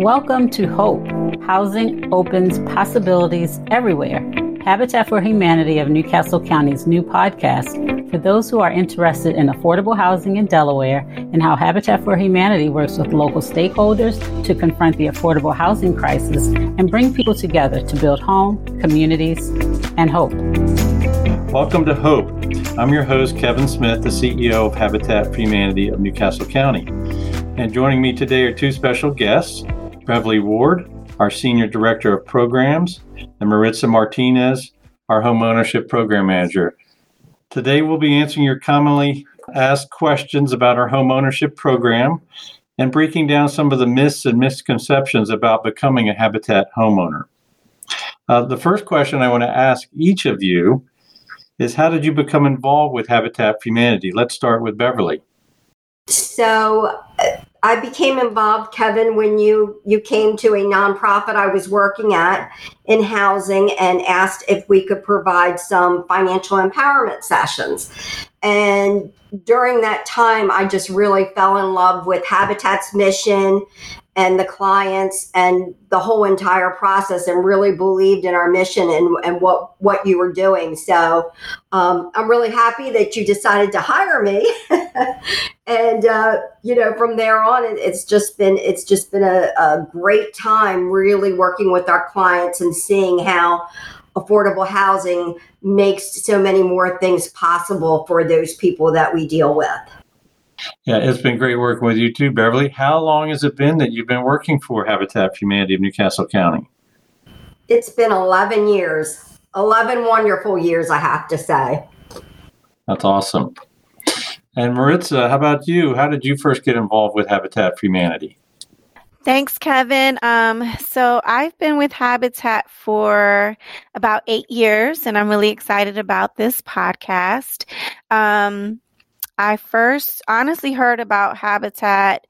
Welcome to Hope. Housing opens possibilities everywhere. Habitat for Humanity of New Castle County's new podcast for those who are interested in affordable housing in Delaware and how Habitat for Humanity works with local stakeholders to confront the affordable housing crisis and bring people together to build home, communities, and hope. Welcome to Hope. I'm your host, Kevin Smith, the CEO of Habitat for Humanity of New Castle County. And joining me today are two special guests Beverly Ward, our Senior Director of Programs, and Maritza Martinez, our Home Ownership Program Manager. Today we'll be answering your commonly asked questions about our home ownership program and breaking down some of the myths and misconceptions about becoming a Habitat homeowner. Uh, the first question I want to ask each of you is how did you become involved with Habitat for Humanity? Let's start with Beverly. So I became involved, Kevin, when you you came to a nonprofit I was working at in housing and asked if we could provide some financial empowerment sessions. And during that time, I just really fell in love with Habitat's mission and the clients and the whole entire process and really believed in our mission and, and what what you were doing. So um, i'm really happy that you decided to hire me. And uh, you know from there on it, it's just been it's just been a, a great time really working with our clients and seeing how affordable housing makes so many more things possible for those people that we deal with yeah, it's been great working with you too, Beverly. How long has it been that you've been working for Habitat for Humanity of New Castle County? It's been 11 years. 11 wonderful years, I have to say. That's awesome. And Maritza, how about you? How did you first get involved with Habitat for Humanity? Thanks, Kevin. Um, so I've been with Habitat for about eight years, and I'm really excited about this podcast. Um, I first honestly heard about Habitat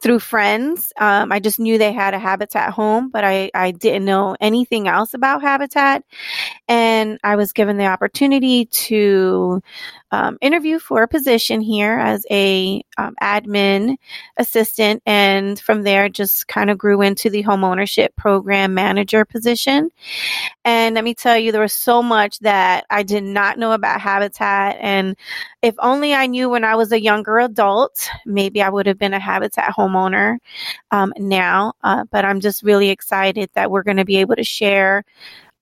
through friends. Um, I just knew they had a Habitat home, but I, I didn't know anything else about Habitat. And I was given the opportunity to um, interview for a position here as a um, admin assistant, and from there just kind of grew into the home ownership program manager position. And let me tell you, there was so much that I did not know about Habitat, and if only I knew when I was a younger adult, maybe I would have been a Habitat homeowner um, now. Uh, but I'm just really excited that we're going to be able to share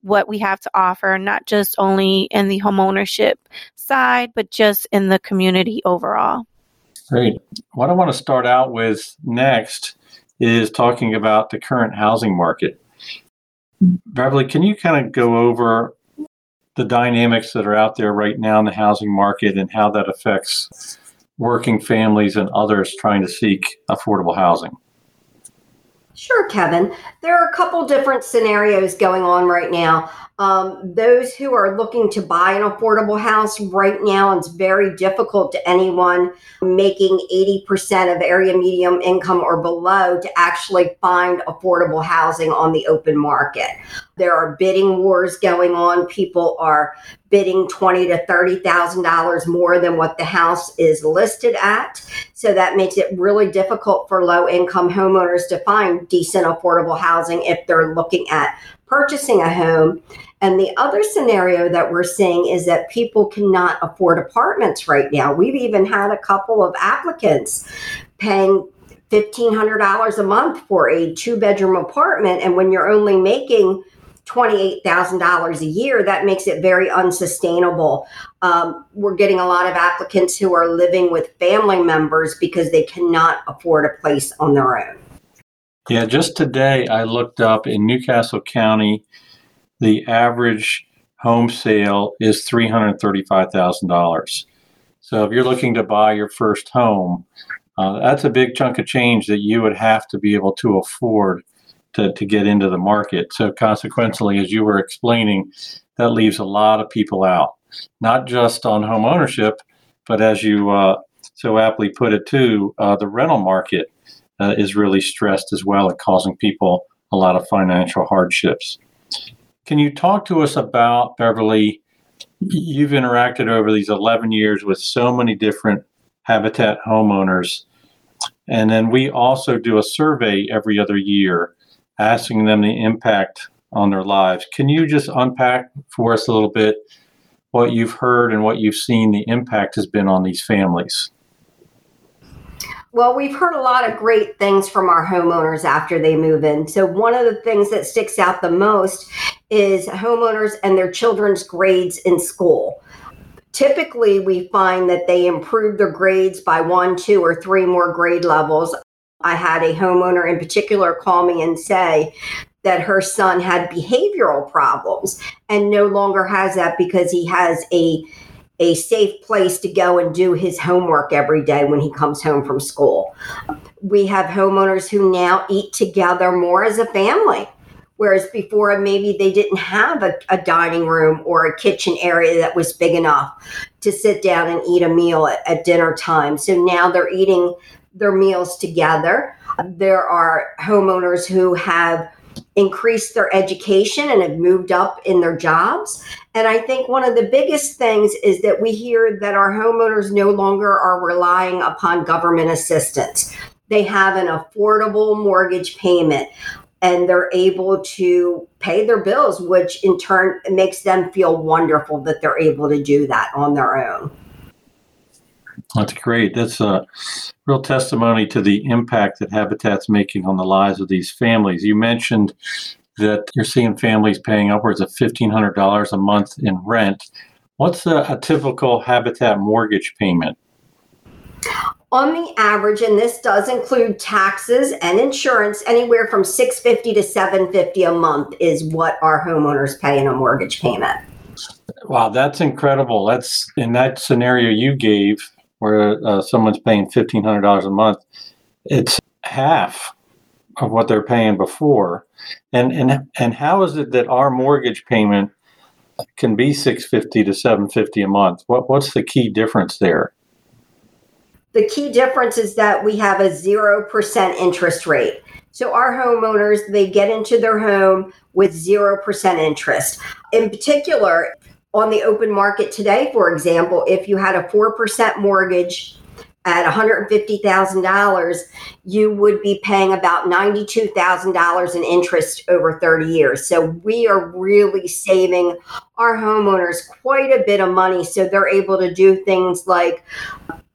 what we have to offer, not just only in the homeownership side, but just in the community overall. Great. What I want to start out with next is talking about the current housing market. Beverly, can you kind of go over the dynamics that are out there right now in the housing market and how that affects working families and others trying to seek affordable housing? Sure, Kevin. There are a couple different scenarios going on right now. Um, those who are looking to buy an affordable house right now, it's very difficult to anyone making 80% of area median income or below to actually find affordable housing on the open market. There are bidding wars going on. People are bidding twenty to thirty thousand dollars more than what the house is listed at. So that makes it really difficult for low income homeowners to find decent affordable housing if they're looking at purchasing a home. And the other scenario that we're seeing is that people cannot afford apartments right now. We've even had a couple of applicants paying $1,500 a month for a two bedroom apartment. And when you're only making $28,000 a year, that makes it very unsustainable. Um, we're getting a lot of applicants who are living with family members because they cannot afford a place on their own. Yeah, just today I looked up in New Castle County, the average home sale is $335,000. So if you're looking to buy your first home, uh, that's a big chunk of change that you would have to be able to afford to, to get into the market. So consequently, as you were explaining, that leaves a lot of people out, not just on home ownership, but as you uh, so aptly put it too, uh, the rental market uh, is really stressed as well and causing people a lot of financial hardships. Can you talk to us about, Beverly? You've interacted over these 11 years with so many different habitat homeowners. And then we also do a survey every other year asking them the impact on their lives. Can you just unpack for us a little bit what you've heard and what you've seen the impact has been on these families? Well, we've heard a lot of great things from our homeowners after they move in. So, one of the things that sticks out the most is homeowners and their children's grades in school. Typically, we find that they improve their grades by one, two, or three more grade levels. I had a homeowner in particular call me and say that her son had behavioral problems and no longer has that because he has a a safe place to go and do his homework every day when he comes home from school. We have homeowners who now eat together more as a family. Whereas before, maybe they didn't have a, a dining room or a kitchen area that was big enough to sit down and eat a meal at, at dinner time. So now they're eating their meals together. There are homeowners who have increased their education and have moved up in their jobs. And I think one of the biggest things is that we hear that our homeowners no longer are relying upon government assistance. They have an affordable mortgage payment and they're able to pay their bills, which in turn makes them feel wonderful that they're able to do that on their own. That's great. That's a real testimony to the impact that Habitat's making on the lives of these families. You mentioned that you're seeing families paying upwards of $1,500 a month in rent. What's a, a typical Habitat mortgage payment? On the average, and this does include taxes and insurance, anywhere from 650 to 750 a month is what our homeowners pay in a mortgage payment. Wow, that's incredible. That's in that scenario you gave where uh, someone's paying $1,500 a month, it's half of what they're paying before. And, and, and how is it that our mortgage payment can be 650 to 750 a month? What, what's the key difference there? The key difference is that we have a 0% interest rate. So our homeowners, they get into their home with 0% interest. In particular, on the open market today, for example, if you had a 4% mortgage at $150,000, you would be paying about $92,000 in interest over 30 years. So we are really saving our homeowners quite a bit of money so they're able to do things like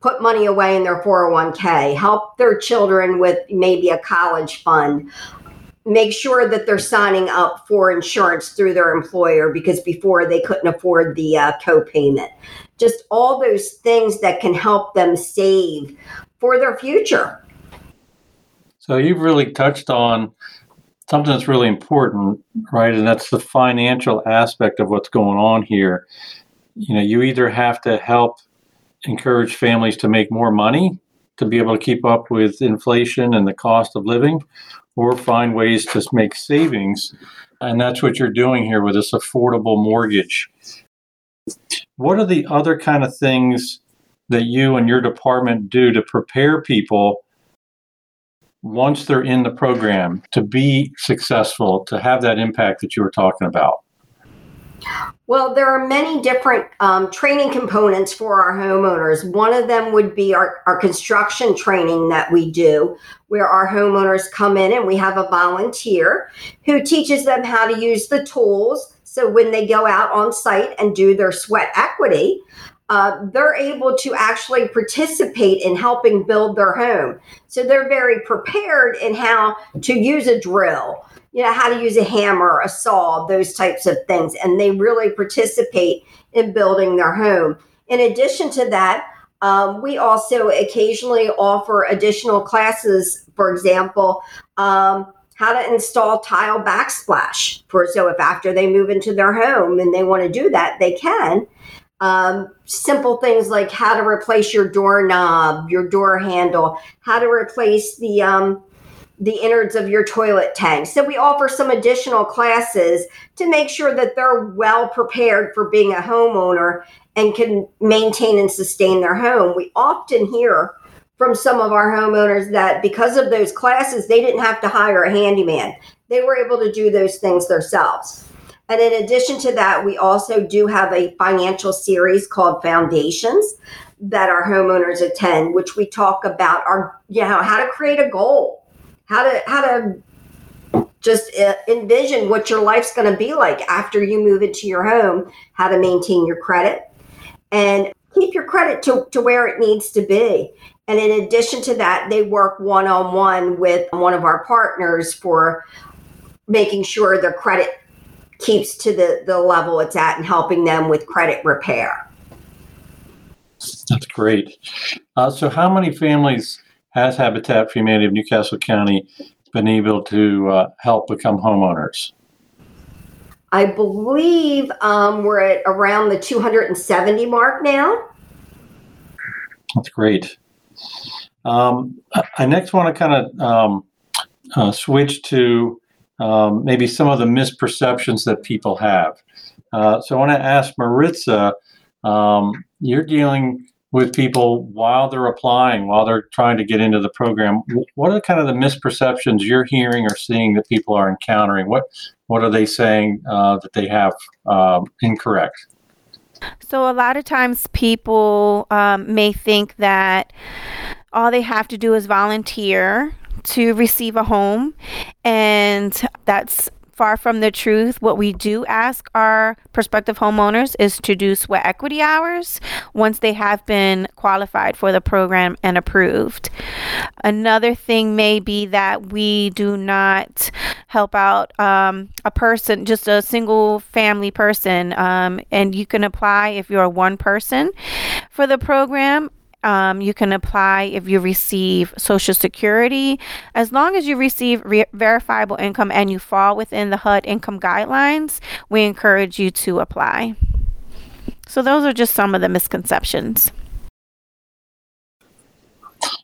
put money away in their 401k, help their children with maybe a college fund, make sure that they're signing up for insurance through their employer because before they couldn't afford the uh, co-payment. Just all those things that can help them save for their future. So you've really touched on something that's really important right? And that's the financial aspect of what's going on here. You know you either have to help encourage families to make more money to be able to keep up with inflation and the cost of living or find ways to make savings. And that's what you're doing here with this affordable mortgage. What are the other kind of things that you and your department do to prepare people once they're in the program to be successful, to have that impact that you were talking about? Well, there are many different um, training components for our homeowners. One of them would be our, our construction training that we do, where our homeowners come in and we have a volunteer who teaches them how to use the tools. So when they go out on site and do their sweat equity, uh, they're able to actually participate in helping build their home. So they're very prepared in how to use a drill, you know, how to use a hammer, a saw, those types of things. And they really participate in building their home. In addition to that, um, we also occasionally offer additional classes, for example, um, how to install tile backsplash. For so if after they move into their home and they want to do that, they can. Um, simple things like how to replace your doorknob, your door handle, how to replace the um, the innards of your toilet tank. So we offer some additional classes to make sure that they're well prepared for being a homeowner and can maintain and sustain their home. We often hear from some of our homeowners that because of those classes, they didn't have to hire a handyman. They were able to do those things themselves. And in addition to that, we also do have a financial series called Foundations that our homeowners attend, which we talk about are you know how to create a goal, how to how to just uh, envision what your life's going to be like after you move into your home, how to maintain your credit, and keep your credit to, to where it needs to be. And in addition to that, they work one on one with one of our partners for making sure their credit keeps to the, the level it's at and helping them with credit repair. That's great. Uh, so, how many families has Habitat for Humanity of New Castle County been able to uh, help become homeowners? I believe um, we're at around the 270 mark now. That's great. Um, I next want to kind of um, uh, switch to um, maybe some of the misperceptions that people have. Uh, so I want to ask Maritza, um, you're dealing with people while they're applying, while they're trying to get into the program. What are kind of the misperceptions you're hearing or seeing that people are encountering? What what are they saying uh, that they have um, incorrect? So a lot of times people um, may think that all they have to do is volunteer to receive a home, and that's far from the truth. What we do ask our prospective homeowners is to do sweat equity hours once they have been qualified for the program and approved. Another thing may be that we do not help out um, a person, just a single family person, um, and you can apply if you're one person for the program um, you can apply if you receive Social Security. As long as you receive re- verifiable income and you fall within the HUD income guidelines, we encourage you to apply. So, those are just some of the misconceptions.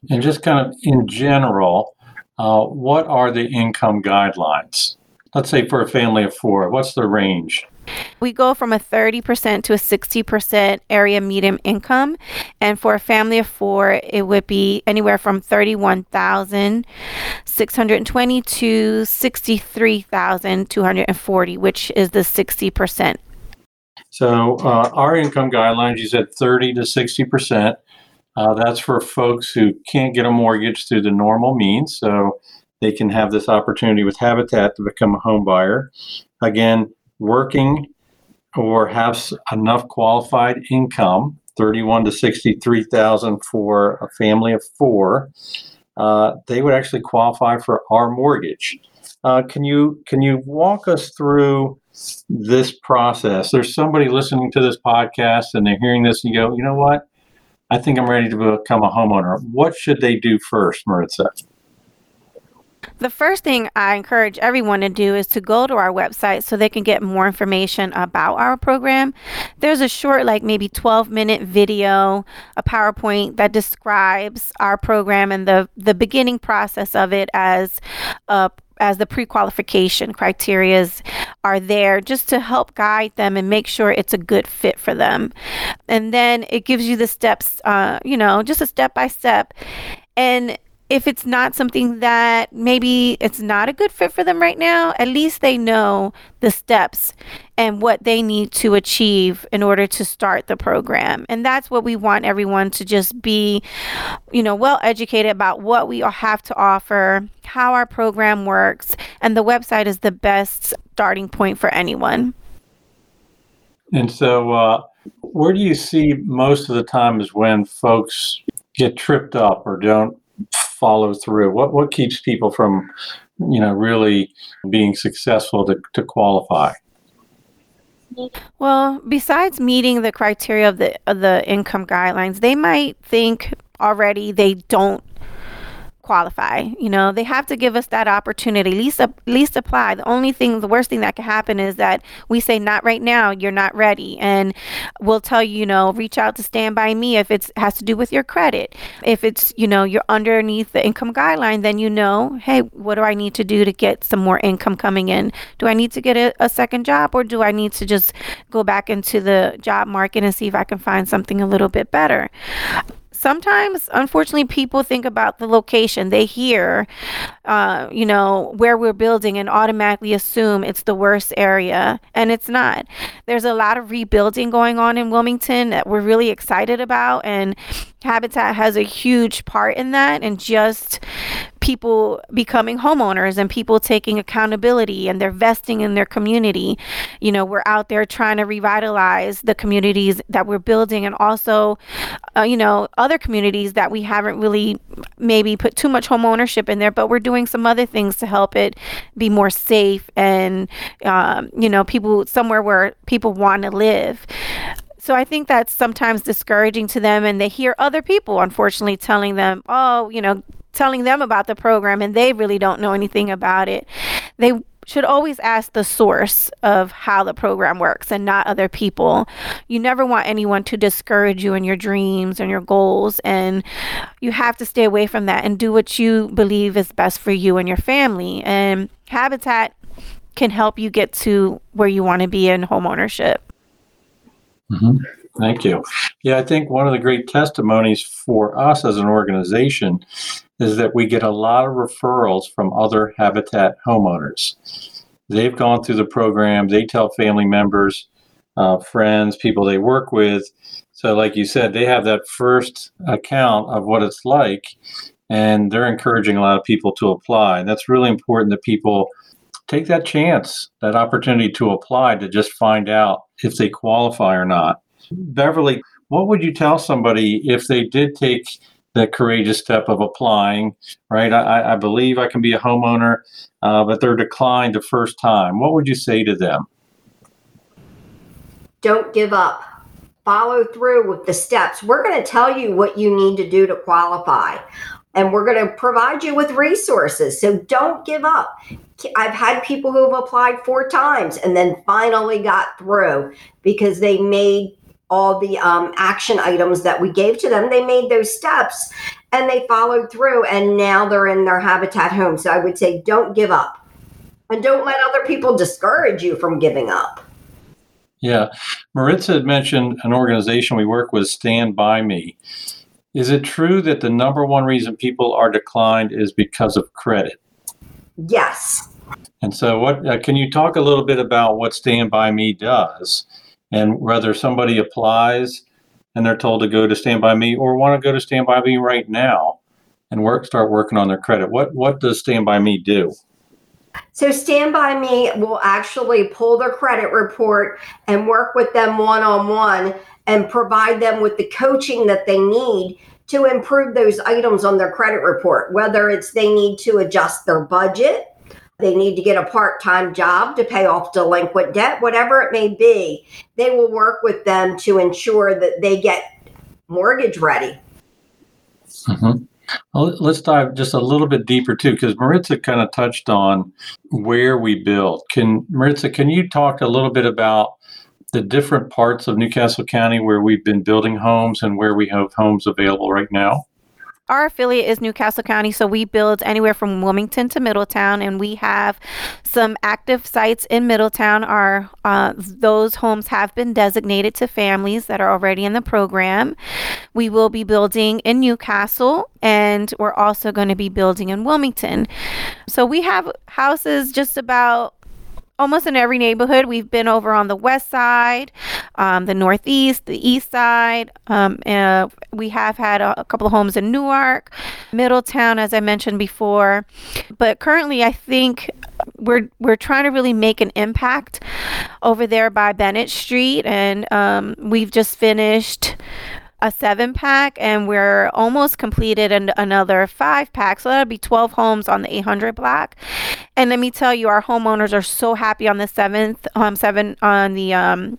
And just kind of in general, uh, what are the income guidelines? Let's say for a family of four, what's the range? We go from a 30% to a 60% area median income. And for a family of four, it would be anywhere from 31,620 to 63,240, which is the 60%. So uh, our income guidelines, you said 30 to 60%. Uh, that's for folks who can't get a mortgage through the normal means. So they can have this opportunity with Habitat to become a home buyer. Again, working or have enough qualified income, 31 to 63,000 for a family of four, uh, they would actually qualify for our mortgage. Uh, can you can you walk us through this process? There's somebody listening to this podcast and they're hearing this and you go, you know what? I think I'm ready to become a homeowner. What should they do first, Maritza? The first thing I encourage everyone to do is to go to our website so they can get more information about our program. There's a short, like maybe 12 minute video, a PowerPoint that describes our program and the, the beginning process of it as a as the pre-qualification criterias are there just to help guide them and make sure it's a good fit for them and then it gives you the steps uh, you know just a step by step and if it's not something that maybe it's not a good fit for them right now, at least they know the steps and what they need to achieve in order to start the program. And that's what we want everyone to just be, you know, well educated about what we have to offer, how our program works, and the website is the best starting point for anyone. And so, uh, where do you see most of the time is when folks get tripped up or don't follow through? What what keeps people from, you know, really being successful to, to qualify? Well, besides meeting the criteria of the of the income guidelines, they might think already they don't qualify. You know, they have to give us that opportunity. Least, at least apply. The only thing, the worst thing that could happen is that we say, "Not right now. You're not ready," and we'll tell you, you know, reach out to Stand By Me if it has to do with your credit. If it's, you know, you're underneath the income guideline, then you know, hey, what do I need to do to get some more income coming in? Do I need to get a, a second job, or do I need to just go back into the job market and see if I can find something a little bit better? Sometimes, unfortunately, people think about the location. They hear, uh, you know, where we're building and automatically assume it's the worst area, and it's not. There's a lot of rebuilding going on in Wilmington that we're really excited about, and Habitat has a huge part in that, and just people becoming homeowners and people taking accountability and they're vesting in their community. You know, we're out there trying to revitalize the communities that we're building and also, uh, you know, other communities that we haven't really maybe put too much home ownership in there, but we're doing some other things to help it be more safe and, um, you know, people somewhere where people want to live. So I think that's sometimes discouraging to them, and they hear other people, unfortunately, telling them, oh, you know, telling them about the program and they really don't know anything about it. They should always ask the source of how the program works and not other people. You never want anyone to discourage you in your dreams and your goals. And you have to stay away from that and do what you believe is best for you and your family. And Habitat can help you get to where you want to be in home ownership. Mm-hmm. Thank you. Yeah, I think one of the great testimonies for us as an organization is that we get a lot of referrals from other Habitat homeowners. They've gone through the program, they tell family members, uh, friends, people they work with. So, like you said, they have that first account of what it's like, and they're encouraging a lot of people to apply. And that's really important that people take that chance, that opportunity to apply to just find out if they qualify or not. Beverly, what would you tell somebody if they did take the courageous step of applying, right? I, I believe I can be a homeowner, uh, but they're declined the first time. What would you say to them? Don't give up. Follow through with the steps. We're going to tell you what you need to do to qualify, and we're going to provide you with resources. So don't give up. I've had people who have applied four times and then finally got through because they made all the um, action items that we gave to them. They made those steps and they followed through, and now they're in their habitat home. So I would say don't give up and don't let other people discourage you from giving up. Yeah. Maritza had mentioned an organization we work with, Stand By Me. Is it true that the number one reason people are declined is because of credit? Yes. And so, what uh, can you talk a little bit about what Stand By Me does? And whether somebody applies and they're told to go to Stand By Me or want to go to Stand By Me right now and work start working on their credit. What what does Stand By Me do? So Stand By Me will actually pull their credit report and work with them one on one and provide them with the coaching that they need to improve those items on their credit report, whether it's they need to adjust their budget, they need to get a part time job to pay off delinquent debt, whatever it may be. They will work with them to ensure that they get mortgage ready. Mm-hmm. Well, let's dive just a little bit deeper too, because Maritza kind of touched on where we build. Can Maritza, can you talk a little bit about the different parts of New Castle County where we've been building homes and where we have homes available right now? Our affiliate is New Castle County, so we build anywhere from Wilmington to Middletown, and we have some active sites in Middletown. Our uh, those homes have been designated to families that are already in the program. We will be building in New Castle, and we're also going to be building in Wilmington. So we have houses just about almost in every neighborhood. We've been over on the west side, um, the northeast, the east side. Um, uh, we have had a, a, couple of homes in Newark, Middletown, as I mentioned before. But currently, I think we're we're trying to really make an impact over there by Bennett Street, and um, we've just finished a seven pack and we're almost completed an, another five pack. So that'll be 12 homes on the 800 block. And let me tell you, our homeowners are so happy on the seventh, um, seven on the, um,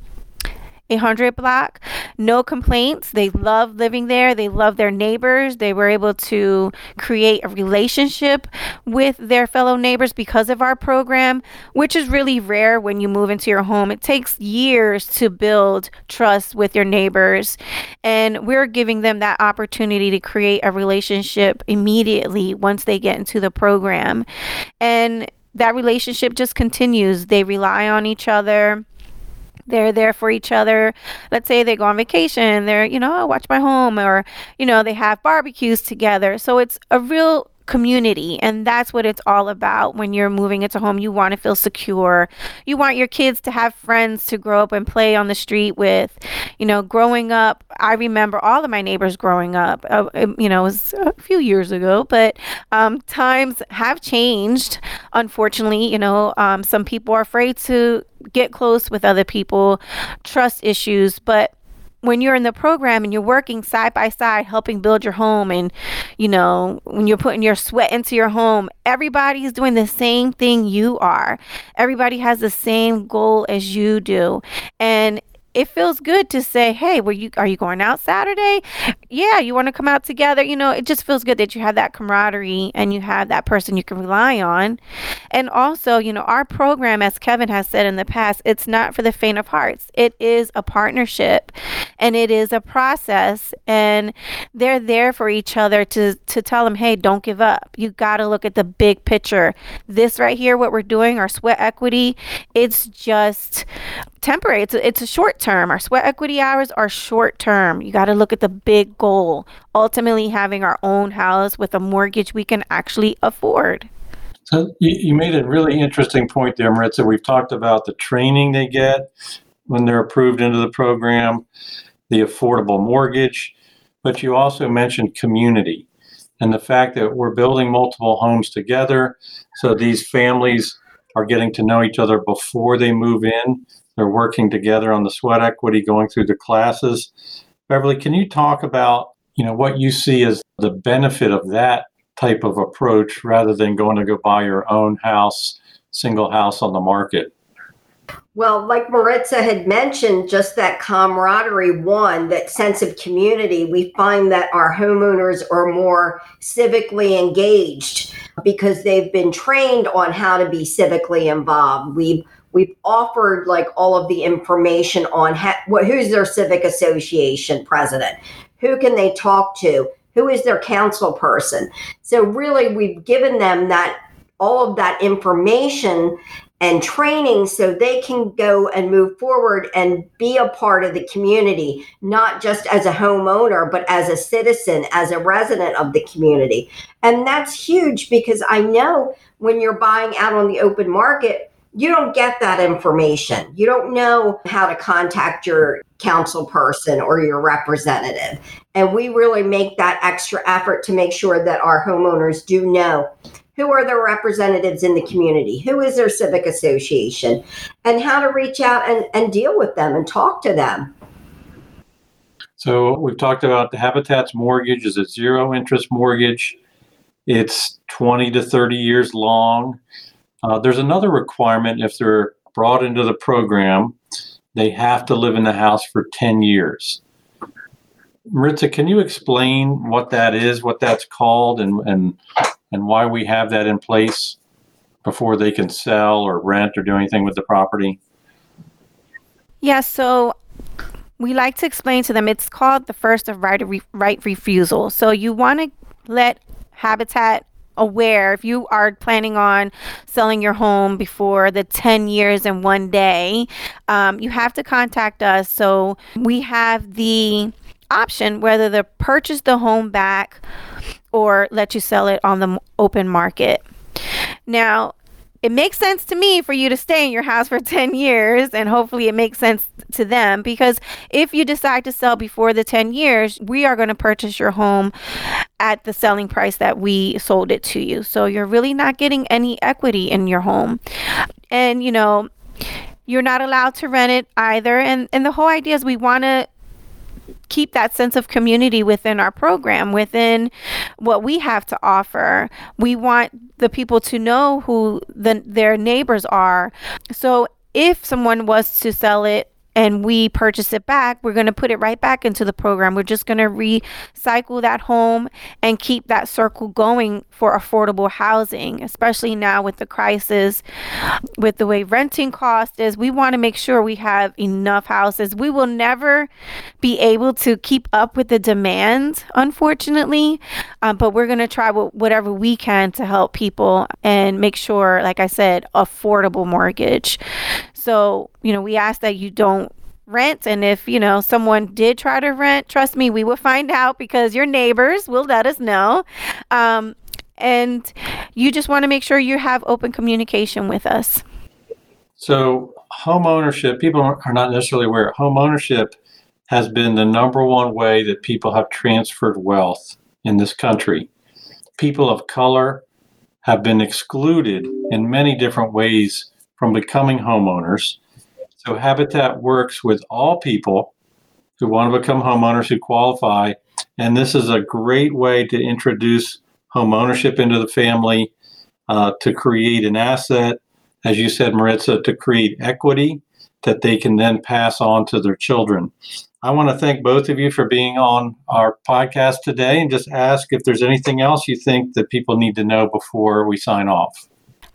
800 block. No complaints. They love living there. They love their neighbors. They were able to create a relationship with their fellow neighbors because of our program, which is really rare when you move into your home. It takes years to build trust with your neighbors. And we're giving them that opportunity to create a relationship immediately once they get into the program. And that relationship just continues. They rely on each other they're there for each other. Let's say they go on vacation, they're, you know, oh, watch my home, or, you know, they have barbecues together. So it's a real community and that's what it's all about. When you're moving into home you want to feel secure. You want your kids to have friends to grow up and play on the street with. You know growing up i remember all of my neighbors growing up uh, um, you know it was a few years ago but um, times have changed unfortunately. You know um, some people are afraid to get close with other people trust issues but when you're in the program and you're working side by side helping build your home and you know when you're putting your sweat into your home everybody is doing the same thing you are. Everybody has the same goal as you do. And it feels good to say, "Hey, were you are you going out Saturday? Yeah, you want to come out together?" You know, it just feels good that you have that camaraderie and you have that person you can rely on. And also, you know, our program as Kevin has said in the past, it's not for the faint of hearts. It is a partnership and it is a process and they're there for each other to to tell them, "Hey, don't give up. You got to look at the big picture. This right here what we're doing, our sweat equity, it's just temporary. It's a, it's a short term. Our sweat equity hours are short term. You got to look at the big goal. Ultimately, having our own house with a mortgage we can actually afford. So you, you made a really interesting point there, Maritza. We've talked about the training they get when they're approved into the program, the affordable mortgage, but you also mentioned community and the fact that we're building multiple homes together. So these families are getting to know each other before they move in they're working together on the sweat equity, going through the classes. Beverly, can you talk about you know what you see as the benefit of that type of approach rather than going to go buy your own house, single house on the market? Well, like Maritza had mentioned, just that camaraderie, one, that sense of community, we find that our homeowners are more civically engaged because they've been trained on how to be civically involved. We've We've offered like all of the information on ha- who's their civic association president, who can they talk to, who is their council person. So really, we've given them that all of that information and training so they can go and move forward and be a part of the community, not just as a homeowner, but as a citizen, as a resident of the community. And that's huge because I know when you're buying out on the open market, you don't get that information. You don't know how to contact your council person or your representative. And we really make that extra effort to make sure that our homeowners do know who are their representatives in the community, who is their civic association, and how to reach out and, and deal with them and talk to them. So we've talked about the Habitat's mortgage is a zero interest mortgage. It's 20 to 30 years long. Uh, there's another requirement if they're brought into the program, they have to live in the house for 10 years. Maritza, can you explain what that is, what that's called, and, and, and why we have that in place before they can sell or rent or do anything with the property? Yeah, so we like to explain to them it's called the first of right, re- right refusal. So you want to let Habitat aware if you are planning on selling your home before the 10 years and one day um, you have to contact us. So we have the option whether to purchase the home back or let you sell it on the open market. Now it makes sense to me for you to stay in your house for 10 years and hopefully it makes sense to them because if you decide to sell before the 10 years we are going to purchase your home at the selling price that we sold it to you. So you're really not getting any equity in your home. And you know you're not allowed to rent it either. And and the whole idea is we want to keep that sense of community within our program, within what we have to offer. We want the people to know who the, their neighbors are. So if someone was to sell it and we purchase it back, we're going to put it right back into the program. We're just going to recycle that home and keep that circle going for affordable housing, especially now with the crisis, with the way renting cost is. We want to make sure we have enough houses. We will never be able to keep up with the demand, unfortunately, um, but we're going to try whatever we can to help people and make sure, like I said, affordable mortgage. So, you know, we ask that you don't rent and if you know someone did try to rent trust me we will find out because your neighbors will let us know. Um, and you just want to make sure you have open communication with us. So home ownership people are not necessarily aware home ownership has been the number one way that people have transferred wealth in this country. People of color have been excluded in many different ways from becoming homeowners so Habitat works with all people who want to become homeowners who qualify. And this is a great way to introduce homeownership into the family, uh, to create an asset, as you said, Maritza, to create equity that they can then pass on to their children. I want to thank both of you for being on our podcast today and just ask if there's anything else you think that people need to know before we sign off.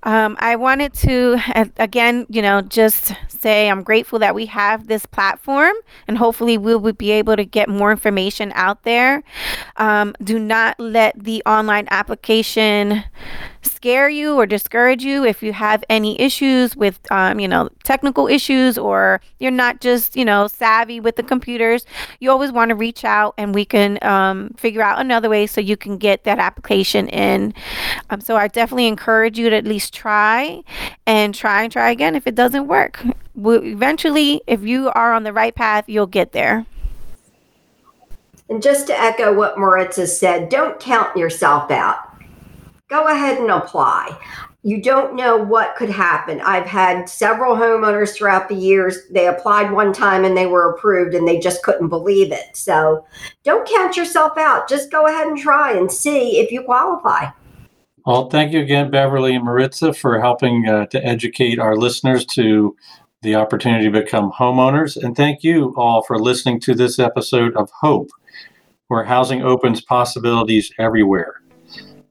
Um, I wanted to, again, you know, just say I'm grateful that we have this platform and hopefully we will be able to get more information out there. Um, do not let the online application scare you or discourage you if you have any issues with, um, you know, technical issues or you're not just, you know, savvy with the computers. You always want to reach out and we can um, figure out another way so you can get that application in. Um, so I definitely encourage you to at least try and try and try again if it doesn't work. Eventually, if you are on the right path, you'll get there. And just to echo what Maritza said, don't count yourself out go ahead and apply. You don't know what could happen. I've had several homeowners throughout the years. They applied one time and they were approved and they just couldn't believe it. So don't count yourself out. Just go ahead and try and see if you qualify. Well, thank you again, Beverly and Maritza, for helping uh, to educate our listeners to the opportunity to become homeowners. And thank you all for listening to this episode of Hope, where housing opens possibilities everywhere.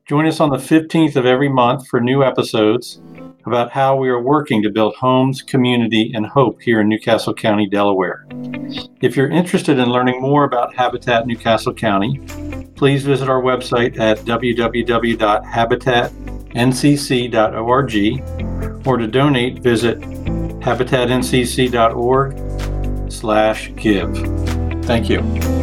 Join us on the 15th of every month for new episodes about how we are working to build homes, community, and hope here in New Castle County, Delaware. If you're interested in learning more about Habitat New Castle County, please visit our website at www.habitatncc.org or to donate, visit habitatncc.org slash give. Thank you.